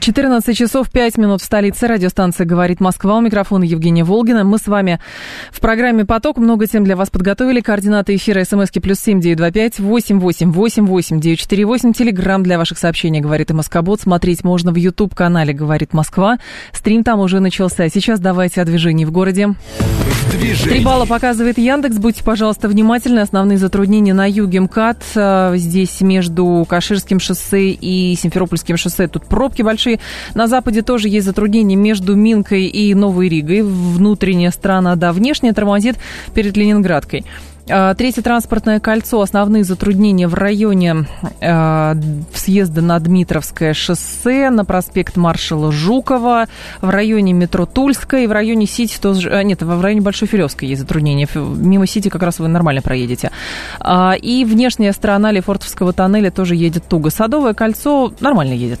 14 часов 5 минут в столице. Радиостанция «Говорит Москва». У микрофона Евгения Волгина. Мы с вами в программе «Поток». Много тем для вас подготовили. Координаты эфира смски плюс семь девять два пять восемь восемь восемь восемь девять четыре восемь. Телеграмм для ваших сообщений «Говорит и Москобот». Смотреть можно в YouTube-канале «Говорит Москва». Стрим там уже начался. Сейчас давайте о движении в городе. Три балла показывает Яндекс. Будьте, пожалуйста, внимательны. Основные затруднения на юге МКАД. А, здесь между Каширским шоссе и Симферопольским шоссе. Тут пробки большие. На западе тоже есть затруднения между Минкой и Новой Ригой. Внутренняя сторона, да, внешняя тормозит перед Ленинградкой. А, третье транспортное кольцо. Основные затруднения в районе э, съезда на Дмитровское шоссе, на проспект маршала Жукова, в районе метро Тульская и в районе Сити тоже... А, нет, в районе Большой Филевской есть затруднения. Мимо Сити как раз вы нормально проедете. И внешняя сторона Лефортовского тоннеля тоже едет туго. Садовое кольцо нормально едет.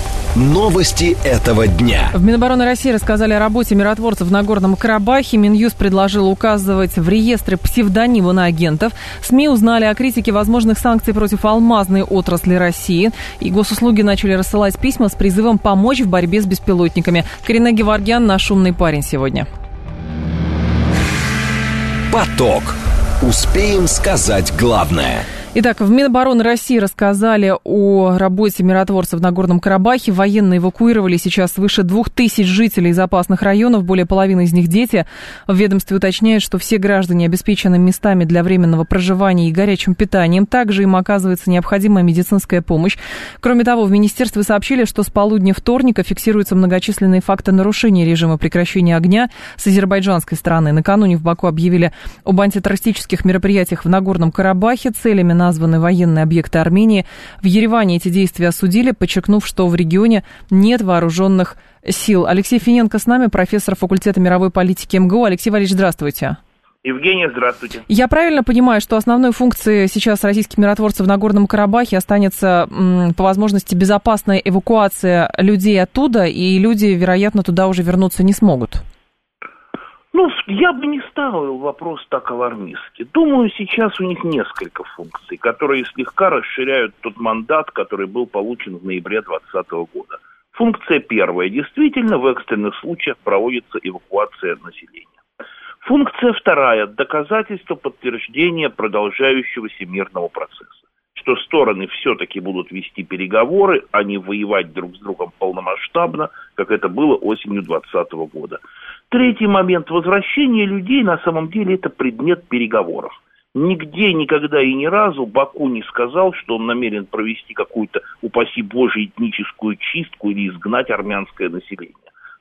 Новости этого дня. В Минобороны России рассказали о работе миротворцев в Нагорном Карабахе. Минюст предложил указывать в реестры псевдонимы на агентов. СМИ узнали о критике возможных санкций против алмазной отрасли России. И госуслуги начали рассылать письма с призывом помочь в борьбе с беспилотниками. Карина Геворгян, наш умный парень сегодня. Поток. Успеем сказать главное – Итак, в Минобороны России рассказали о работе миротворцев в Нагорном Карабахе. Военные эвакуировали сейчас свыше двух тысяч жителей из опасных районов, более половины из них дети. В ведомстве уточняют, что все граждане обеспечены местами для временного проживания и горячим питанием. Также им оказывается необходимая медицинская помощь. Кроме того, в министерстве сообщили, что с полудня вторника фиксируются многочисленные факты нарушения режима прекращения огня с азербайджанской стороны. Накануне в Баку объявили об антитеррористических мероприятиях в Нагорном Карабахе. Целями названы военные объекты Армении. В Ереване эти действия осудили, подчеркнув, что в регионе нет вооруженных сил. Алексей Финенко с нами, профессор факультета мировой политики МГУ. Алексей Валерьевич, здравствуйте. Евгений, здравствуйте. Я правильно понимаю, что основной функцией сейчас российских миротворцев в Нагорном Карабахе останется по возможности безопасная эвакуация людей оттуда, и люди, вероятно, туда уже вернуться не смогут? Ну, я бы не ставил вопрос так алармистски. Думаю, сейчас у них несколько функций, которые слегка расширяют тот мандат, который был получен в ноябре 2020 года. Функция первая. Действительно, в экстренных случаях проводится эвакуация населения. Функция вторая. Доказательство подтверждения продолжающегося мирного процесса что стороны все-таки будут вести переговоры, а не воевать друг с другом полномасштабно, как это было осенью 2020 года. Третий момент. Возвращение людей на самом деле это предмет переговоров. Нигде, никогда и ни разу Баку не сказал, что он намерен провести какую-то, упаси Боже, этническую чистку или изгнать армянское население.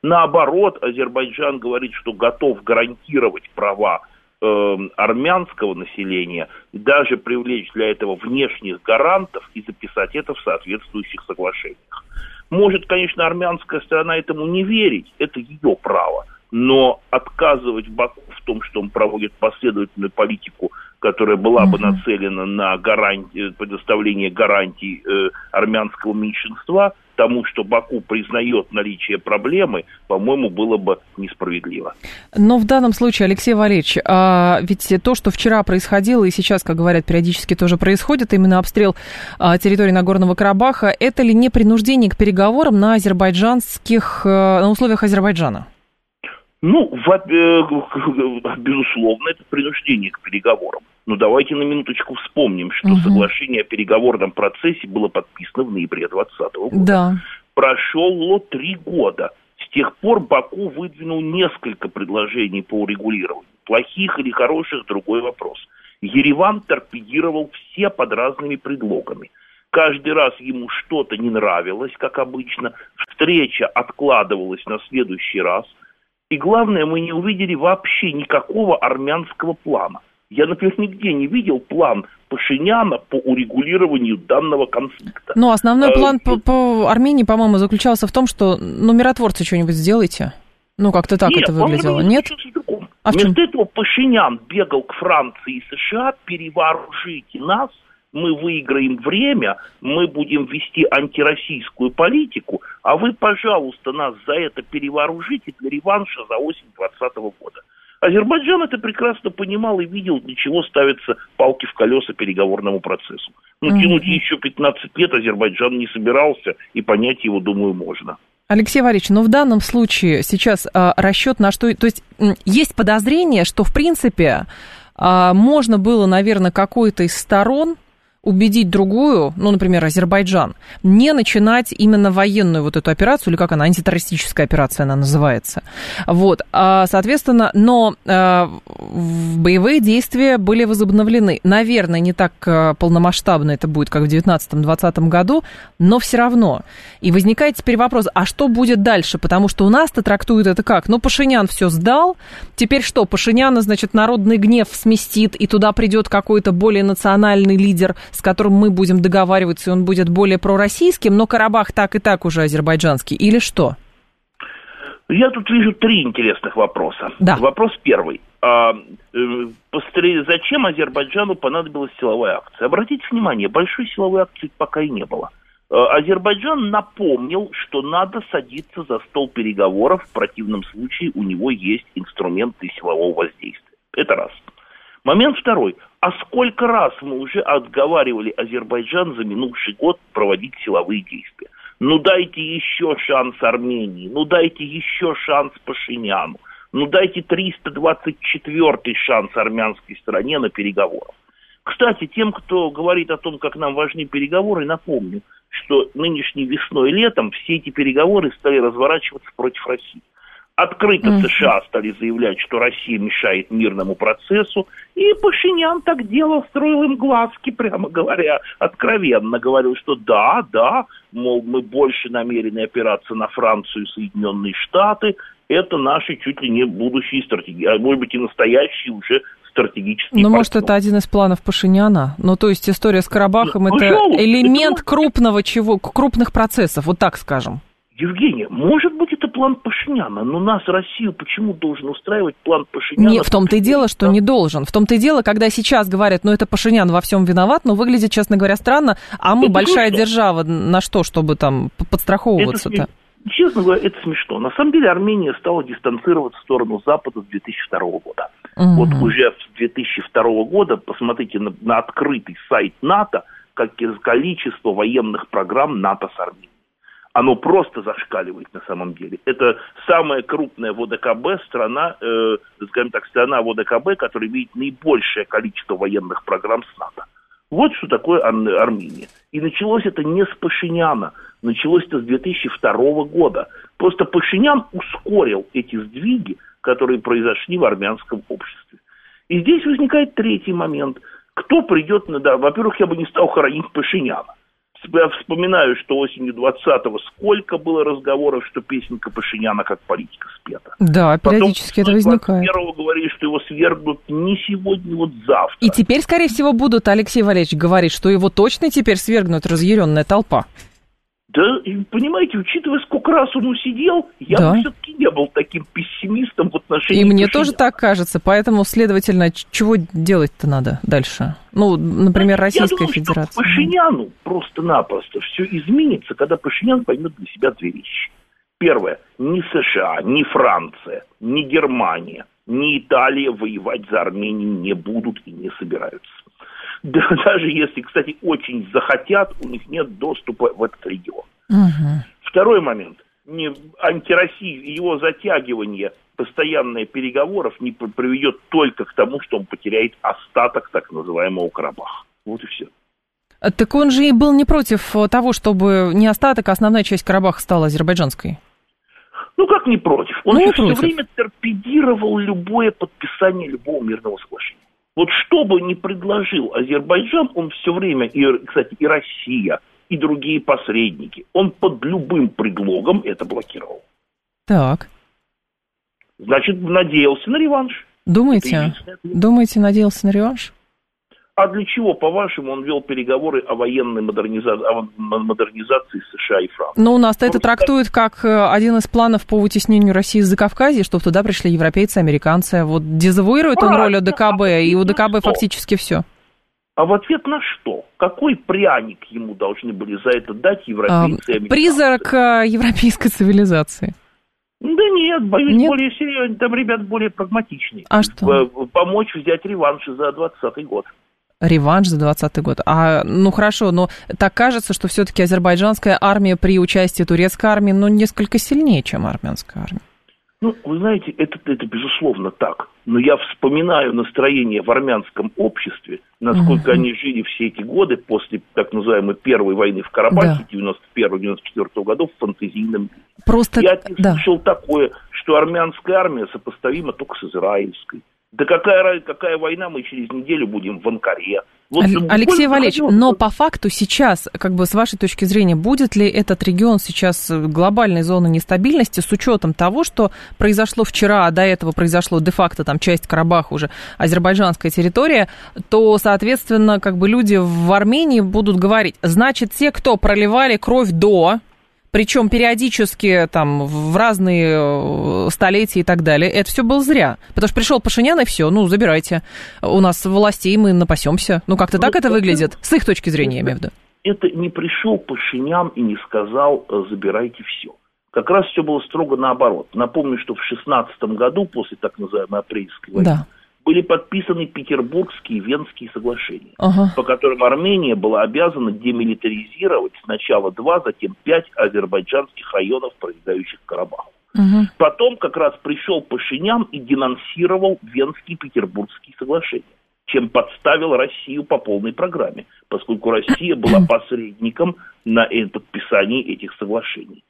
Наоборот, Азербайджан говорит, что готов гарантировать права э, армянского населения, даже привлечь для этого внешних гарантов и записать это в соответствующих соглашениях. Может, конечно, армянская сторона этому не верить, это ее право но отказывать Баку в том, что он проводит последовательную политику, которая была бы нацелена на гарантии, предоставление гарантий э, армянского меньшинства, тому, что Баку признает наличие проблемы, по-моему, было бы несправедливо. Но в данном случае, Алексей Валерьевич, а ведь то, что вчера происходило и сейчас, как говорят, периодически тоже происходит, именно обстрел а, территории Нагорного Карабаха, это ли не принуждение к переговорам на азербайджанских, э, на условиях Азербайджана? Ну, э, безусловно, это принуждение к переговорам. Но давайте на минуточку вспомним, что угу. соглашение о переговорном процессе было подписано в ноябре 2020 года. Да. Прошло три года. С тех пор Баку выдвинул несколько предложений по урегулированию. Плохих или хороших – другой вопрос. Ереван торпедировал все под разными предлогами. Каждый раз ему что-то не нравилось, как обычно. Встреча откладывалась на следующий раз – и главное, мы не увидели вообще никакого армянского плана. Я, например, нигде не видел план Пашиняна по урегулированию данного конфликта. Ну, основной план по, по Армении, по-моему, заключался в том, что, ну, миротворцы что-нибудь сделайте. Ну, как-то так Нет, это выглядело. Нет? А Вместо этого Пашинян бегал к Франции и США, перевооружите нас, мы выиграем время, мы будем вести антироссийскую политику, а вы, пожалуйста, нас за это перевооружите для реванша за осень 2020 года. Азербайджан это прекрасно понимал и видел, для чего ставятся палки в колеса переговорному процессу. Но ну, тянуть еще 15 лет Азербайджан не собирался, и понять его, думаю, можно. Алексей Валерьевич, ну в данном случае сейчас а, расчет на что... То есть есть подозрение, что, в принципе, а, можно было, наверное, какой-то из сторон убедить другую, ну, например, Азербайджан, не начинать именно военную вот эту операцию, или как она, антитеррористическая операция она называется. Вот, а, соответственно, но а, боевые действия были возобновлены. Наверное, не так а, полномасштабно это будет, как в 19-20 году, но все равно. И возникает теперь вопрос, а что будет дальше? Потому что у нас-то трактуют это как? Ну, Пашинян все сдал, теперь что, Пашиняна, значит, народный гнев сместит, и туда придет какой-то более национальный лидер с которым мы будем договариваться, и он будет более пророссийским, но Карабах так и так уже азербайджанский, или что? Я тут вижу три интересных вопроса. Да. Вопрос первый. А, э, зачем Азербайджану понадобилась силовая акция? Обратите внимание, большой силовой акции пока и не было. А, Азербайджан напомнил, что надо садиться за стол переговоров, в противном случае у него есть инструменты силового воздействия. Это раз. Момент второй. А сколько раз мы уже отговаривали Азербайджан за минувший год проводить силовые действия? Ну дайте еще шанс Армении, ну дайте еще шанс Пашиняну, ну дайте 324-й шанс армянской стороне на переговорах. Кстати, тем, кто говорит о том, как нам важны переговоры, напомню, что нынешней весной и летом все эти переговоры стали разворачиваться против России. Открыто mm-hmm. США стали заявлять, что Россия мешает мирному процессу, и Пашинян так делал, строил им глазки, прямо говоря, откровенно говорил, что да, да, мол, мы больше намерены опираться на Францию и Соединенные Штаты, это наши чуть ли не будущие стратегии, а может быть и настоящие уже стратегические. Ну, может, это один из планов Пашиняна. Ну, то есть история с Карабахом ну, это элемент это... крупного чего, крупных процессов, вот так скажем. Евгения, может быть, это план Пашиняна, но нас, Россию, почему должен устраивать план Пашиняна? Не, в том-то и дело, что не должен. В том-то и дело, когда сейчас говорят, ну, это Пашинян во всем виноват, но выглядит, честно говоря, странно, а мы это большая смешно. держава, на что, чтобы там подстраховываться-то? Честно говоря, это смешно. На самом деле Армения стала дистанцироваться в сторону Запада с 2002 года. Угу. Вот уже с 2002 года, посмотрите на, на открытый сайт НАТО, как количество военных программ НАТО с Арменией оно просто зашкаливает на самом деле. Это самая крупная в ОДКБ страна, э, скажем так, страна в ОДКБ, которая имеет наибольшее количество военных программ с НАТО. Вот что такое Ар- Армения. И началось это не с Пашиняна, началось это с 2002 года. Просто Пашинян ускорил эти сдвиги, которые произошли в армянском обществе. И здесь возникает третий момент. Кто придет на... Да, во-первых, я бы не стал хоронить Пашиняна. Я вспоминаю, что осенью 20-го сколько было разговоров, что песенка Пашиняна как политика спета. Да, периодически Потом, это возникает. Первого говорили, что его свергнут не сегодня, вот завтра. И теперь, скорее всего, будут, Алексей Валерьевич говорить, что его точно теперь свергнут разъяренная толпа. Да, понимаете, учитывая, сколько раз он усидел, я да. бы все-таки не был таким пессимистом в отношении... И мне Пашиняна. тоже так кажется, поэтому, следовательно, чего делать-то надо дальше? Ну, например, да, Российская я думаю, Федерация. Что Пашиняну просто-напросто все изменится, когда Пашинян поймет для себя две вещи. Первое. Ни США, ни Франция, ни Германия, ни Италия воевать за Армению не будут и не собираются. Да, даже если, кстати, очень захотят, у них нет доступа в этот регион. Угу. Второй момент. Не, антироссия, его затягивание, постоянные переговоров не приведет только к тому, что он потеряет остаток так называемого Карабаха. Вот и все. Так он же и был не против того, чтобы не остаток, а основная часть Карабаха стала азербайджанской. Ну как не против? Он ну, все против. время торпедировал любое подписание любого мирного соглашения. Вот что бы ни предложил Азербайджан, он все время, и, кстати, и Россия, и другие посредники, он под любым предлогом это блокировал. Так. Значит, надеялся на реванш. Думаете? Думаете, надеялся на реванш? А для чего, по-вашему, он вел переговоры о военной модернизации, о модернизации США и Франции? Но у нас-то это трактует как э, один из планов по вытеснению России из Закавказья, чтобы туда пришли европейцы, американцы. Вот дезавуирует он роль ОДКБ, и у ДКБ фактически все. А в ответ на что? Какой пряник ему должны были за это дать европейцы американцы? Призрак э, европейской цивилизации. Да нет, боюсь, нет? более серьезно, там ребят более прагматичнее. А что? Помочь взять реванш за 2020 год. Реванш за 2020 год. А, ну хорошо, но так кажется, что все-таки азербайджанская армия при участии турецкой армии, ну, несколько сильнее, чем армянская армия. Ну, вы знаете, это, это безусловно так. Но я вспоминаю настроение в армянском обществе, насколько uh-huh. они жили все эти годы после так называемой первой войны в Карабахе да. 91-94 годов в фантазийном мире. Просто... Я да. слышал такое, что армянская армия сопоставима только с израильской. Да какая, какая война, мы через неделю будем в Анкаре. Вот Алексей Валерьевич, но по факту сейчас, как бы с вашей точки зрения, будет ли этот регион сейчас глобальной зоной нестабильности с учетом того, что произошло вчера, а до этого произошло де-факто там часть Карабаха уже, азербайджанская территория, то, соответственно, как бы люди в Армении будут говорить, значит, те, кто проливали кровь до, причем периодически там в разные э, столетия и так далее, это все было зря. Потому что пришел Пашинян и все, ну, забирайте. У нас властей мы напасемся. Ну, как-то ну, так это, это выглядит, с их точки зрения, я имею в виду. Это не пришел Пашинян и не сказал, э, забирайте все. Как раз все было строго наоборот. Напомню, что в 16 году, после так называемой апрельской войны, да были подписаны Петербургские и Венские соглашения, ага. по которым Армения была обязана демилитаризировать сначала два, затем пять азербайджанских районов, прилегающих к Карабаху. Угу. Потом как раз пришел Пашинян и денонсировал Венские и Петербургские соглашения, чем подставил Россию по полной программе, поскольку Россия была посредником на подписании этих соглашений.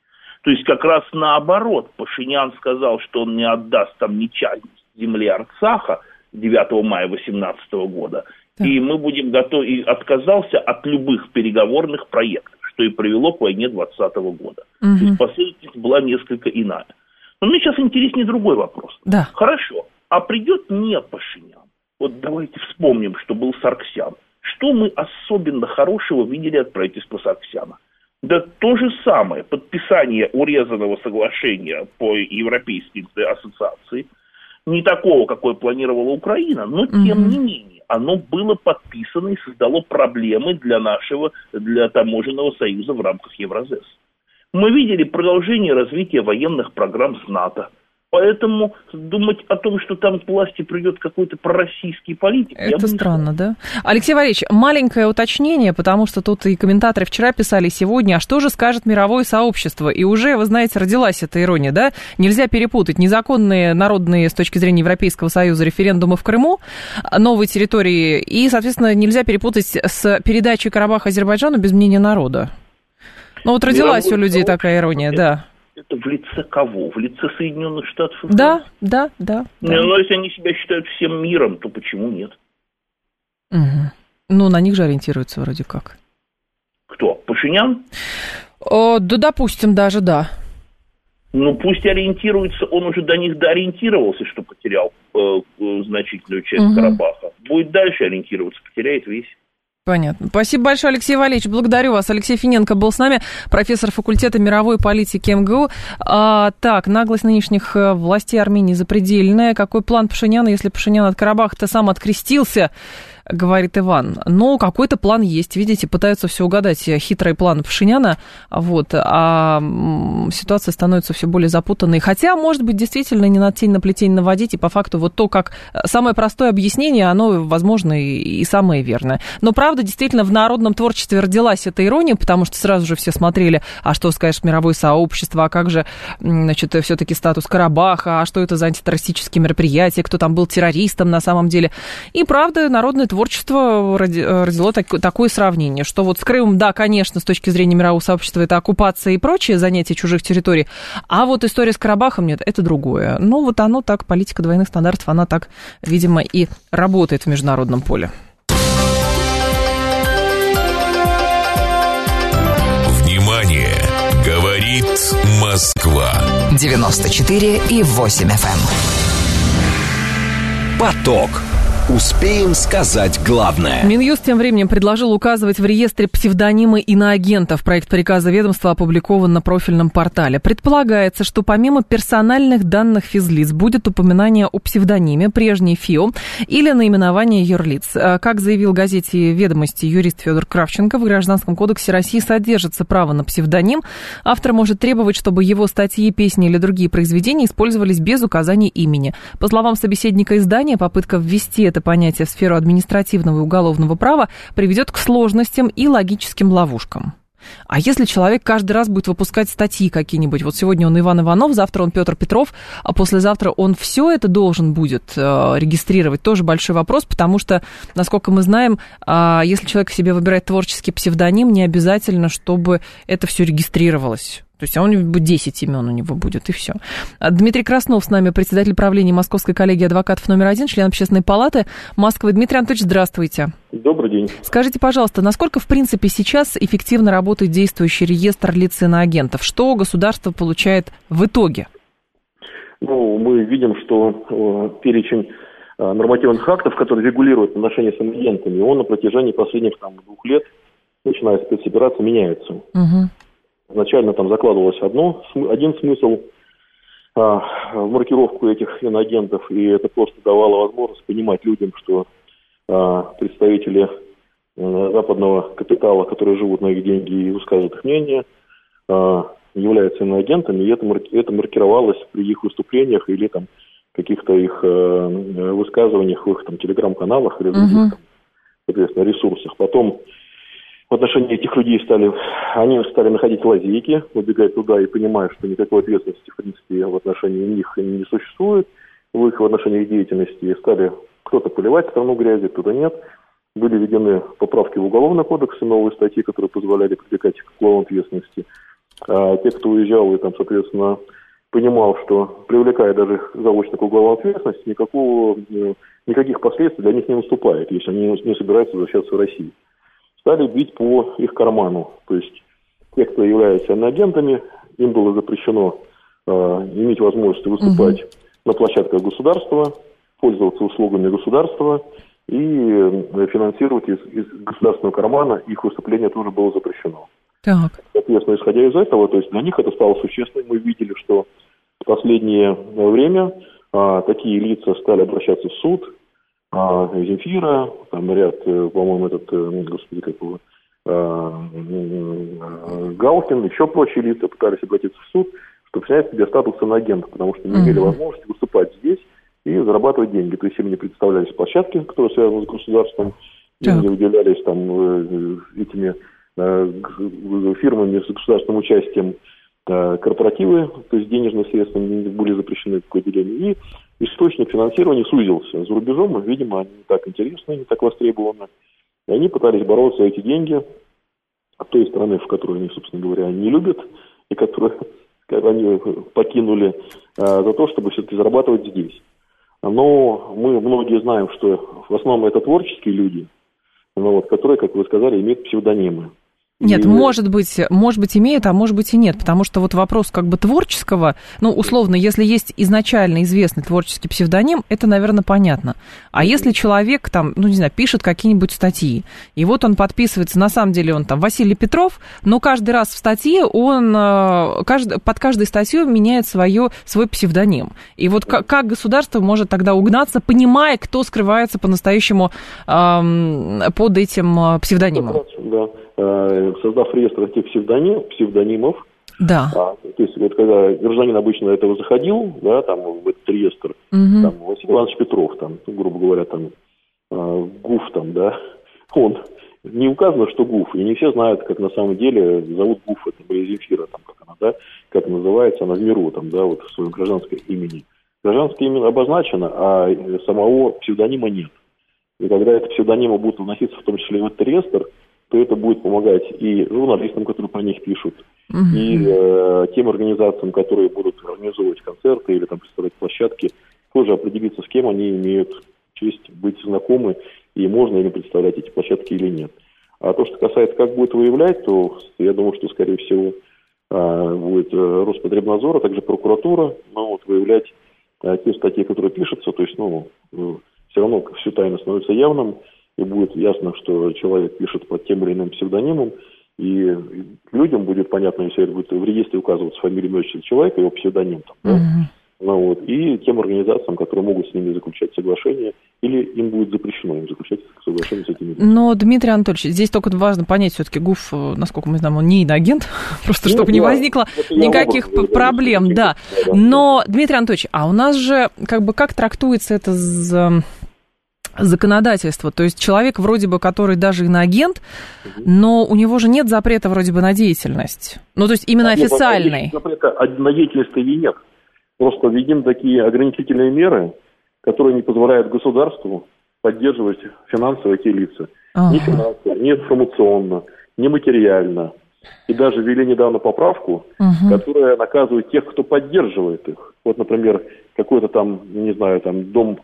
То есть как раз наоборот, Пашинян сказал, что он не отдаст там ни часть земли Арцаха, 9 мая 2018 года. Да. И мы будем готовы, и отказался от любых переговорных проектов, что и привело к войне 2020 года. Угу. То есть последовательность была несколько иная. Но мне сейчас интереснее другой вопрос. Да. Хорошо, а придет не Пашинян? Вот давайте вспомним, что был Сарксян. Что мы особенно хорошего видели от правительства Сарксяна? Да то же самое, подписание урезанного соглашения по Европейской ассоциации – не такого, какой планировала Украина, но тем не менее оно было подписано и создало проблемы для нашего, для таможенного союза в рамках Евразес. Мы видели продолжение развития военных программ с НАТО – Поэтому думать о том, что там к власти придет какой-то пророссийский политик... Это странно, да? Алексей Валерьевич, маленькое уточнение, потому что тут и комментаторы вчера писали сегодня, а что же скажет мировое сообщество? И уже, вы знаете, родилась эта ирония, да? Нельзя перепутать незаконные народные с точки зрения Европейского Союза референдумы в Крыму, новые территории, и, соответственно, нельзя перепутать с передачей Карабаха Азербайджану без мнения народа. Ну вот родилась Мировое у людей такая ирония, да. Это в лице кого? В лице Соединенных Штатов? Да, да, да. Ну, да. но если они себя считают всем миром, то почему нет? Угу. Ну, на них же ориентируются вроде как. Кто? Пашинян? О, да, допустим, даже да. Ну, пусть ориентируется, он уже до них доориентировался, что потерял э, э значительную часть угу. Карабаха. Будет дальше ориентироваться, потеряет весь. Понятно. Спасибо большое, Алексей Валерьевич. Благодарю вас. Алексей Финенко был с нами, профессор факультета мировой политики МГУ. А, так, наглость нынешних э, властей Армении запредельная. Какой план Пашиняна, если Пашинян от Карабаха-то сам открестился? Говорит Иван. Но какой-то план есть. Видите, пытаются все угадать э, хитрые планы Пашиняна. Вот, а ситуация становится все более запутанной. Хотя, может быть, действительно не на тень на плетень наводить. И по факту вот то, как э, самое простое объяснение, оно, возможно, и, и самое верное. Но, правда, действительно, в народном творчестве родилась эта ирония, потому что сразу же все смотрели, а что скажешь мировое сообщество, а как же, значит, все-таки статус Карабаха, а что это за антитеррористические мероприятия, кто там был террористом на самом деле. И, правда, народное творчество творчество э, родило так, такое сравнение, что вот с Крымом, да, конечно, с точки зрения мирового сообщества это оккупация и прочие занятия чужих территорий, а вот история с Карабахом, нет, это другое. Ну, вот оно так, политика двойных стандартов, она так, видимо, и работает в международном поле. Внимание! Говорит Москва. 94 и 8 FM. Эм. Поток. Успеем сказать главное. Минюст тем временем предложил указывать в реестре псевдонимы иноагентов. Проект приказа ведомства опубликован на профильном портале. Предполагается, что помимо персональных данных физлиц будет упоминание о псевдониме, прежней ФИО или наименование юрлиц. А, как заявил газете «Ведомости» юрист Федор Кравченко, в Гражданском кодексе России содержится право на псевдоним. Автор может требовать, чтобы его статьи, песни или другие произведения использовались без указания имени. По словам собеседника издания, попытка ввести это это понятие в сферу административного и уголовного права приведет к сложностям и логическим ловушкам. А если человек каждый раз будет выпускать статьи какие-нибудь, вот сегодня он Иван Иванов, завтра он Петр Петров, а послезавтра он все это должен будет э, регистрировать, тоже большой вопрос, потому что, насколько мы знаем, э, если человек себе выбирает творческий псевдоним, не обязательно, чтобы это все регистрировалось. То есть а у него будет 10 имен у него будет, и все. А Дмитрий Краснов с нами, председатель правления Московской коллегии адвокатов номер один, член общественной палаты Москвы. Дмитрий Анатольевич, здравствуйте. Добрый день. Скажите, пожалуйста, насколько, в принципе, сейчас эффективно работает действующий реестр лиц иноагентов? Что государство получает в итоге? Ну, мы видим, что э, перечень э, нормативных актов, которые регулируют отношения с иноагентами, он на протяжении последних там, двух лет, начиная с спецоперации, меняется. Угу. Изначально там закладывалось одно, один смысл а, в маркировку этих иноагентов, и это просто давало возможность понимать людям, что а, представители а, западного капитала, которые живут на их деньги и высказывают их мнение, а, являются иноагентами, и это, это маркировалось при их выступлениях или там каких-то их э, высказываниях в их там телеграм-каналах или других, uh-huh. там, соответственно, ресурсах. Потом в отношении этих людей стали, они стали находить лазейки, убегать туда и понимая, что никакой ответственности, в принципе, в отношении них не существует, в их в отношении деятельности стали кто-то поливать страну грязи, кто-то нет. Были введены поправки в Уголовный кодекс и новые статьи, которые позволяли привлекать к уголовной ответственности. А те, кто уезжал и там, соответственно, понимал, что привлекая даже заочно к уголовной ответственности, никакого, никаких последствий для них не наступает, если они не собираются возвращаться в Россию стали бить по их карману. То есть те, кто являются иноагентами, им было запрещено э, иметь возможность выступать угу. на площадках государства, пользоваться услугами государства и э, финансировать из, из государственного кармана их выступление тоже было запрещено. Так. Соответственно, исходя из этого, то есть для них это стало существенным. Мы видели, что в последнее время а, такие лица стали обращаться в суд, а, Земфира, там ряд, э, по-моему, этот, э, господи, как его, а, Галкин, еще прочие лица пытались обратиться в суд, чтобы снять себе статус иноагента, потому что не имели возможности выступать здесь и зарабатывать деньги. То есть им не представлялись площадки, которые связаны с государством, им не выделялись там э, этими фирмами с государственным участием корпоративы, то есть денежные средства были запрещены к выделению, и источник финансирования сузился. За рубежом, видимо, они не так интересны, не так востребованы. И они пытались бороться эти деньги от той страны, в которую они, собственно говоря, не любят, и которую они покинули, а, за то, чтобы все-таки зарабатывать здесь. Но мы многие знаем, что в основном это творческие люди, но вот, которые, как вы сказали, имеют псевдонимы. Нет, и... может быть, может быть имеет, а может быть и нет, потому что вот вопрос как бы творческого, ну, условно, если есть изначально известный творческий псевдоним, это, наверное, понятно. А если человек там, ну, не знаю, пишет какие-нибудь статьи, и вот он подписывается, на самом деле он там Василий Петров, но каждый раз в статье он э, каждый, под каждой статьей меняет свое, свой псевдоним. И вот как, как государство может тогда угнаться, понимая, кто скрывается по-настоящему эм, под этим э, псевдонимом? Да. Э, создав реестр этих псевдоним, псевдонимов, да. А, то есть вот когда гражданин обычно этого заходил, да, там в этот реестр, угу. там Василий Иванович Петров, там, грубо говоря, там э, ГУФ, там, да, он не указано, что ГУФ, и не все знают, как на самом деле зовут ГУФ, это были Земфира, там, как она, да, как называется она в миру, там, да, вот в своем гражданском имени. Гражданское имя обозначено, а самого псевдонима нет. И когда это псевдонимы будут вноситься в том числе в этот реестр, то это будет помогать и журналистам, которые про них пишут, угу. и э, тем организациям, которые будут организовывать концерты или там представлять площадки, тоже определиться, с кем они имеют честь быть знакомы, и можно им представлять эти площадки или нет. А то, что касается, как будет выявлять, то я думаю, что, скорее всего, э, будет э, Роспотребнадзор, а также прокуратура, ну, вот, выявлять э, те статьи, которые пишутся, то есть, ну, все равно все тайно становится явным, и будет ясно, что человек пишет под тем или иным псевдонимом, и людям будет понятно, если это будет в регистре указываться фамилия, имя, отчество человека, его псевдоним там, да? uh Ну, вот, и тем организациям, которые могут с ними заключать соглашение, или им будет запрещено им заключать соглашение с этими. Но, Дмитрий Анатольевич, здесь только важно понять, все-таки ГУФ, э, насколько мы знаем, он не иноагент, просто ну, чтобы да, не возникло никаких оба, проблем, да. да. Но, Дмитрий Анатольевич, а у нас же, как бы, как трактуется это за законодательство. То есть человек вроде бы, который даже иноагент, но у него же нет запрета вроде бы на деятельность. Ну, то есть именно а, официальный. Нет, запрета на деятельность и нет. Просто введены такие ограничительные меры, которые не позволяют государству поддерживать финансово эти лица. Ага. Ни финансово, ни информационно, ни материально. И даже ввели недавно поправку, угу. которая наказывает тех, кто поддерживает их. Вот, например, какой-то там, не знаю, там дом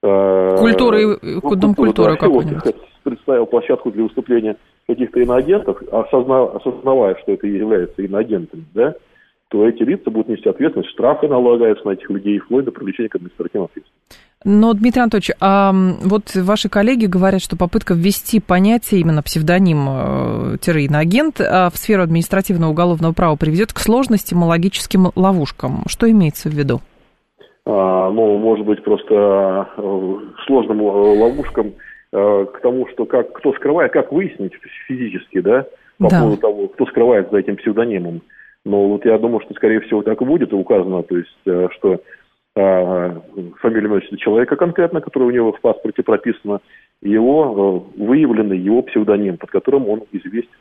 культуры, ну, Дом культуры какой-нибудь. Представил площадку для выступления каких-то иноагентов, осознав, осознавая, что это является иноагентами, да, то эти лица будут нести ответственность, штрафы налагаются на этих людей, вплоть до привлечения к административной ответственности. Но, Дмитрий Анатольевич, а вот ваши коллеги говорят, что попытка ввести понятие именно псевдоним-иноагент а в сферу административного уголовного права приведет к сложностям и логическим ловушкам. Что имеется в виду? Ну, может быть, просто э, сложным э, ловушкам э, к тому, что как, кто скрывает, как выяснить физически, да, по да. поводу того, кто скрывает за этим псевдонимом. Но вот я думаю, что, скорее всего, так и будет указано, то есть, что фамилия имя человека конкретно, который у него в паспорте прописано, его выявленный его псевдоним, под которым он известен,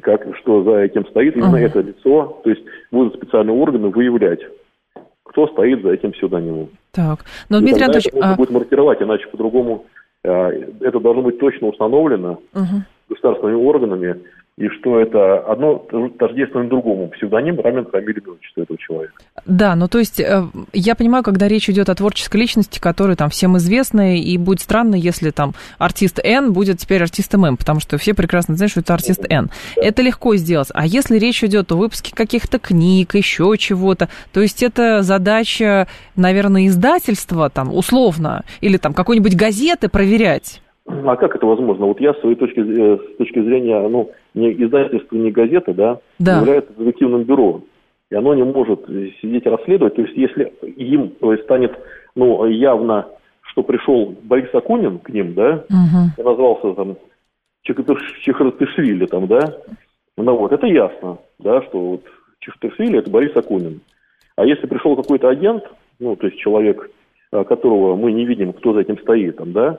как, что за этим стоит именно uh-huh. это лицо, то есть будут специальные органы выявлять кто стоит за этим псевдонимом. Так, но, Дмитрий Анатольевич... Это а... будет маркировать, иначе по-другому э, это должно быть точно установлено угу. государственными органами, и что это одно тождественно другому. Псевдоним равен фамилии отчеству этого человека. Да, ну то есть э, я понимаю, когда речь идет о творческой личности, которая там всем известна, и будет странно, если там артист Н будет теперь артистом М, потому что все прекрасно знают, что это артист Н. Да. Это легко сделать. А если речь идет о выпуске каких-то книг, еще чего-то, то есть это задача, наверное, издательства, там, условно, или там какой-нибудь газеты проверять. А как это возможно? Вот я с своей точки, э, с точки зрения, ну, не издательство, не газета, да, да. является детективным бюро. И оно не может сидеть расследовать. То есть, если им то есть, станет ну, явно, что пришел Борис Акунин к ним, да, угу. назвался там Чехартышвили, там, да, ну вот, это ясно, да, что вот Чехартышвили – это Борис Акунин. А если пришел какой-то агент, ну, то есть человек, которого мы не видим, кто за этим стоит, там, да,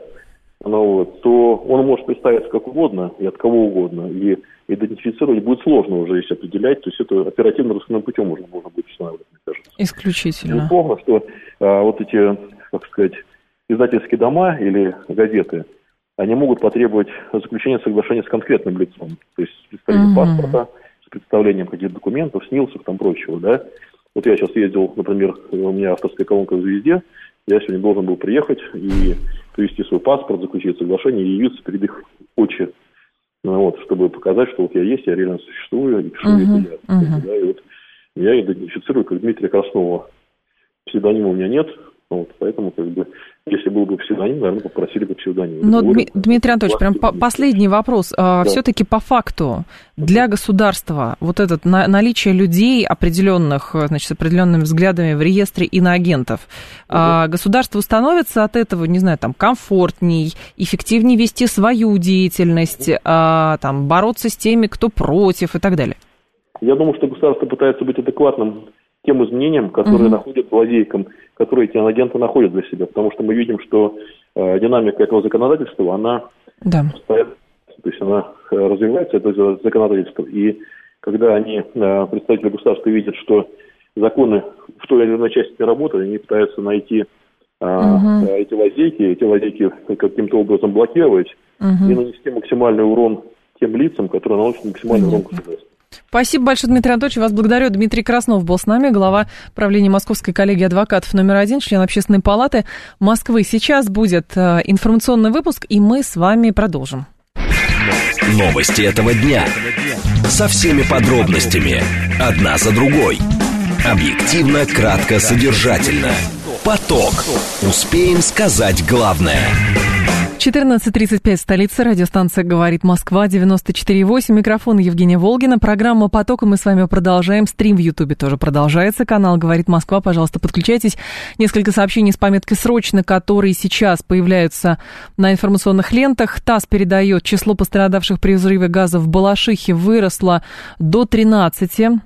ну, вот, то он может представиться как угодно и от кого угодно. И идентифицировать будет сложно уже здесь определять. То есть это оперативно-розыскным путем уже можно будет устанавливать, мне кажется. Исключительно. Безусловно, что а, вот эти, как сказать, издательские дома или газеты, они могут потребовать заключения соглашения с конкретным лицом. То есть с представлением угу. паспорта, с представлением каких-то документов, снилсов там прочего, да. Вот я сейчас ездил, например, у меня авторская колонка в «Звезде», я сегодня должен был приехать и привести свой паспорт, заключить соглашение и явиться перед их очи, ну, вот, чтобы показать, что вот я есть, я реально существую, и пишу uh-huh, это я. Uh-huh. Да, и вот я идентифицирую как Дмитрия Краснова. Псевдонима у меня нет, вот, поэтому, как бы, если был бы псевдоним, наверное, попросили бы псевдоним. Но, Дми- Дмитрий Анатольевич, прям по- последний вопрос. А, да. Все-таки по факту для государства вот это на- наличие людей определенных, значит, с определенными взглядами в реестре иноагентов, угу. а, государство становится от этого, не знаю, там, комфортней, эффективнее вести свою деятельность, угу. а, там, бороться с теми, кто против и так далее? Я думаю, что государство пытается быть адекватным тем изменениям, которые угу. находят лазейкам, которые эти агенты находят для себя. Потому что мы видим, что э, динамика этого законодательства, она да. то есть она э, развивается, это законодательство. И когда они, э, представители государства, видят, что законы в той или иной части не работают, они пытаются найти угу. эти лазейки, эти лазейки каким-то образом блокировать угу. и нанести максимальный урон тем лицам, которые наносят максимальный урон государству. Спасибо большое, Дмитрий Анатольевич. Вас благодарю. Дмитрий Краснов был с нами, глава правления Московской коллегии адвокатов номер один, член Общественной палаты Москвы. Сейчас будет э, информационный выпуск, и мы с вами продолжим. Новости этого дня. Со всеми подробностями. Одна за другой. Объективно, кратко, содержательно. Поток. Успеем сказать главное. 14.35, столица, радиостанция «Говорит Москва», 94.8, микрофон Евгения Волгина, программа «Поток», и мы с вами продолжаем, стрим в Ютубе тоже продолжается, канал «Говорит Москва», пожалуйста, подключайтесь. Несколько сообщений с пометкой «Срочно», которые сейчас появляются на информационных лентах. ТАСС передает, число пострадавших при взрыве газа в Балашихе выросло до 13.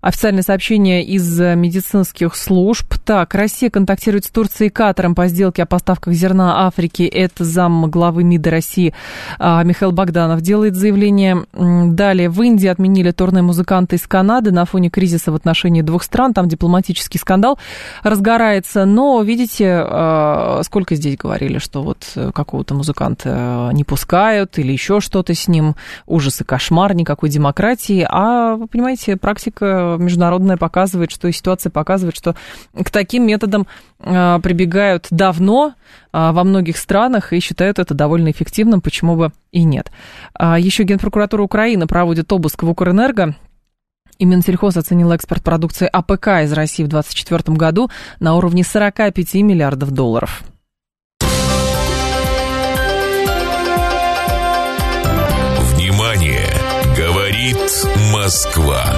Официальное сообщение из медицинских служб. Так, Россия контактирует с Турцией и Катаром по сделке о поставках зерна Африки. Это зам главы МИДа России а, Михаил Богданов делает заявление. Далее, в Индии отменили турне музыканта из Канады на фоне кризиса в отношении двух стран. Там дипломатический скандал разгорается. Но, видите, а, сколько здесь говорили, что вот какого-то музыканта не пускают или еще что-то с ним. Ужас и кошмар, никакой демократии. А, вы понимаете, практика международная показывает, что ситуация показывает, что к таким методам а, прибегают давно а, во многих странах и считают это довольно эффективным, почему бы и нет. А, еще Генпрокуратура Украины проводит обыск в Укрэнерго. И Минсельхоз оценил экспорт продукции АПК из России в 2024 году на уровне 45 миллиардов долларов. Москва.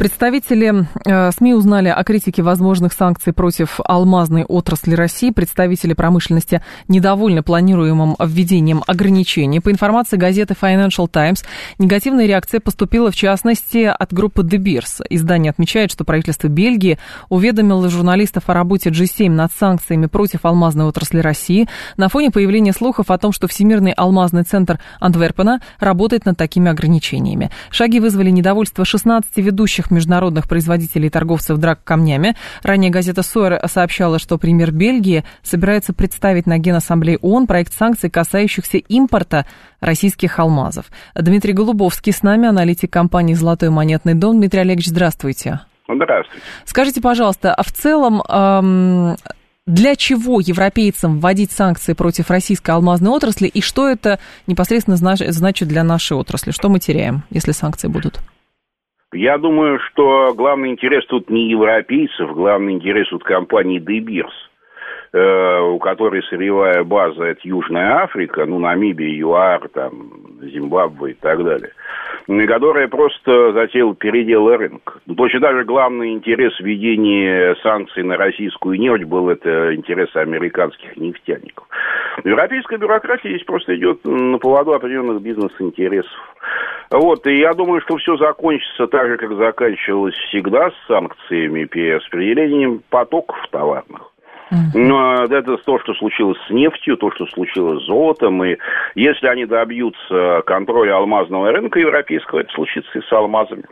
Представители э, СМИ узнали о критике возможных санкций против алмазной отрасли России. Представители промышленности недовольны планируемым введением ограничений. По информации газеты Financial Times, негативная реакция поступила в частности от группы De Beers. Издание отмечает, что правительство Бельгии уведомило журналистов о работе G7 над санкциями против алмазной отрасли России на фоне появления слухов о том, что Всемирный алмазный центр Антверпена работает над такими ограничениями. Шаги вызвали недовольство 16 ведущих международных производителей и торговцев драк камнями. Ранее газета Сойер сообщала, что премьер Бельгии собирается представить на Генассамблее ООН проект санкций, касающихся импорта российских алмазов. Дмитрий Голубовский с нами, аналитик компании «Золотой монетный дом». Дмитрий Олегович, здравствуйте. Здравствуйте. Скажите, пожалуйста, а в целом эм, для чего европейцам вводить санкции против российской алмазной отрасли и что это непосредственно значит для нашей отрасли? Что мы теряем, если санкции будут? Я думаю, что главный интерес тут не европейцев, главный интерес тут компании Beers, э, у которой сырьевая база это Южная Африка, ну, Намибия, ЮАР, там, Зимбабве и так далее, которая просто затеяла передел рынка. Ну, точно даже главный интерес введения санкций на российскую нефть был это интерес американских нефтяников. Европейская бюрократия здесь просто идет на поводу определенных бизнес-интересов. Вот, и я думаю, что все закончится так же, как заканчивалось всегда с санкциями, перераспределением потоков товарных. Но это то, что случилось с нефтью, то, что случилось с золотом. И если они добьются контроля алмазного рынка европейского, это случится и с алмазами.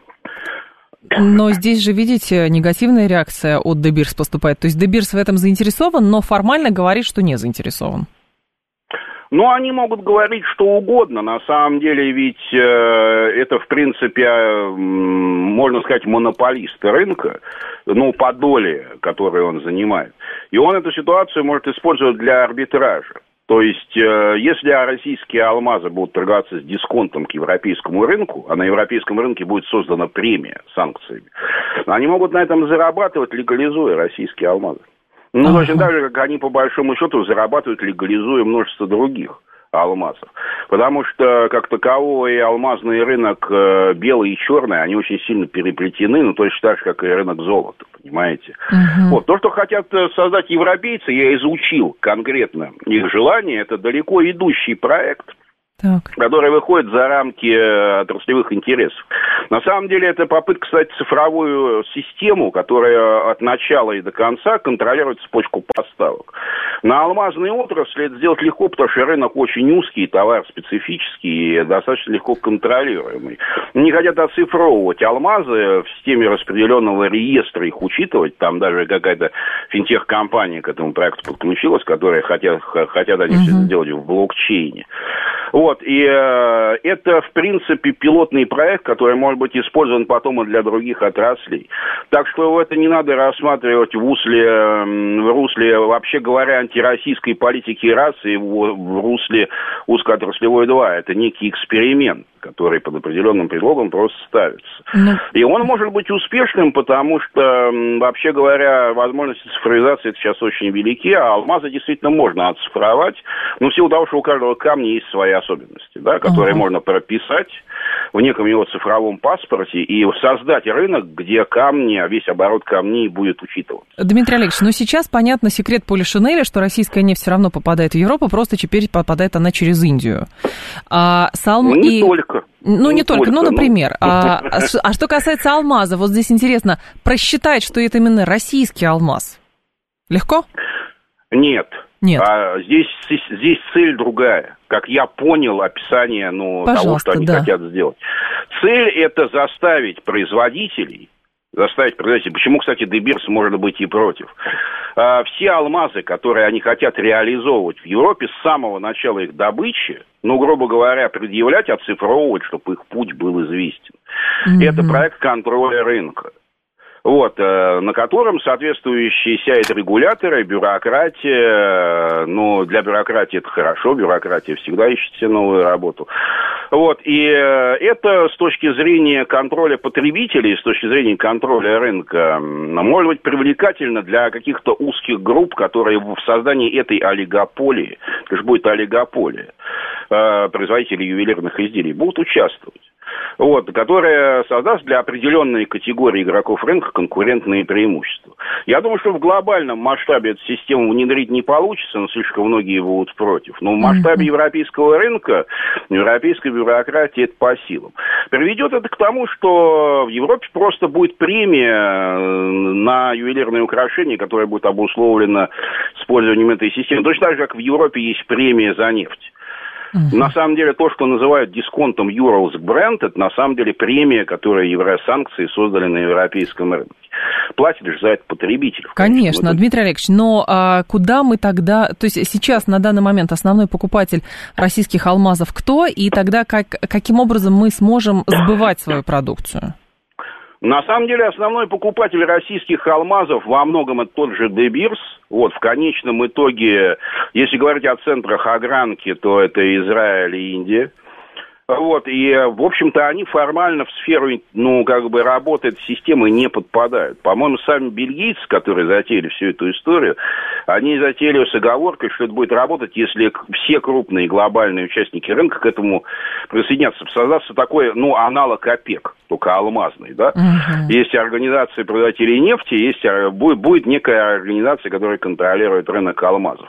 Но здесь же, видите, негативная реакция от Дебирс поступает. То есть Дебирс в этом заинтересован, но формально говорит, что не заинтересован. Ну, они могут говорить что угодно. На самом деле ведь э, это, в принципе, э, можно сказать, монополист рынка, ну, по доле, которую он занимает. И он эту ситуацию может использовать для арбитража. То есть, э, если российские алмазы будут торговаться с дисконтом к европейскому рынку, а на европейском рынке будет создана премия санкциями, они могут на этом зарабатывать, легализуя российские алмазы. Ну, ага. точно так же, как они, по большому счету, зарабатывают, легализуя множество других алмазов. Потому что, как таковой, алмазный рынок э, белый и черный, они очень сильно переплетены, ну, точно так же, как и рынок золота, понимаете? Угу. Вот, то, что хотят э, создать европейцы, я изучил конкретно их желание, это далеко идущий проект – так. которые выходят за рамки э, отраслевых интересов. На самом деле это попытка создать цифровую систему, которая от начала и до конца контролирует цепочку поставок. На алмазной отрасли это сделать легко, потому что рынок очень узкий, товар специфический и достаточно легко контролируемый. Не хотят оцифровывать алмазы в системе распределенного реестра, их учитывать. Там даже какая-то финтех-компания к этому проекту подключилась, которая хотят, хотят они угу. все сделать в блокчейне. Вот, и э, это, в принципе, пилотный проект, который может быть использован потом и для других отраслей. Так что это не надо рассматривать в русле, в русле вообще говоря, антироссийской политики и в, в русле узкоотраслевой 2. Это некий эксперимент который под определенным предлогом просто ставится. Ну... И он может быть успешным, потому что, вообще говоря, возможности цифровизации сейчас очень велики, а алмазы действительно можно оцифровать, но в силу того, что у каждого камня есть свои особенности, да, которые uh можно прописать в неком его цифровом паспорте и создать рынок, где камни, а весь оборот камней будет учитываться. Дмитрий Олегович, ну сейчас понятно секрет Полишинеля, что российская нефть все равно попадает в Европу, просто теперь попадает она через Индию. А, салм не и... только. Ну, не, не только, только, ну, например. Ну... А, а, а что касается алмаза, вот здесь интересно, просчитать, что это именно российский алмаз, легко? Нет. Нет. А здесь, здесь цель другая. Как я понял описание ну, того, что они да. хотят сделать. Цель это заставить производителей, заставить производителей. Почему, кстати, Дебирс может быть и против. А, все алмазы, которые они хотят реализовывать в Европе с самого начала их добычи, ну, грубо говоря, предъявлять, оцифровывать, чтобы их путь был известен. Mm-hmm. Это проект контроля рынка вот, э, на котором соответствующие сядет регуляторы, бюрократия, ну, для бюрократии это хорошо, бюрократия всегда ищет себе новую работу. Вот, и э, это с точки зрения контроля потребителей, с точки зрения контроля рынка, может быть привлекательно для каких-то узких групп, которые в создании этой олигополии, это же будет олигополия, э, производители ювелирных изделий, будут участвовать вот, которая создаст для определенной категории игроков рынка конкурентные преимущества. Я думаю, что в глобальном масштабе эту систему внедрить не получится, но слишком многие будут против. Но в масштабе европейского рынка, европейской бюрократии это по силам. Приведет это к тому, что в Европе просто будет премия э, на ювелирные украшения, которая будет обусловлена использованием этой системы. Точно так же, как в Европе есть премия за нефть. Угу. На самом деле, то, что называют дисконтом Urals Brand, это на самом деле премия, которую евросанкции создали на европейском рынке. Платит же за это потребитель. Конечно, Дмитрий Олегович, но а, куда мы тогда... То есть сейчас на данный момент основной покупатель российских алмазов кто? И тогда как, каким образом мы сможем сбывать свою продукцию? На самом деле основной покупатель российских алмазов во многом это тот же Дебирс. Вот, в конечном итоге, если говорить о центрах огранки, то это Израиль и Индия. Вот, и, в общем-то, они формально в сферу, ну, как бы, работы этой системы не подпадают. По-моему, сами бельгийцы, которые затеяли всю эту историю, они затеяли с оговоркой, что это будет работать, если все крупные глобальные участники рынка к этому присоединятся. Создастся такой, ну, аналог ОПЕК, только алмазный, да. Угу. Есть организация производителей нефти, есть, э, будет, будет некая организация, которая контролирует рынок алмазов.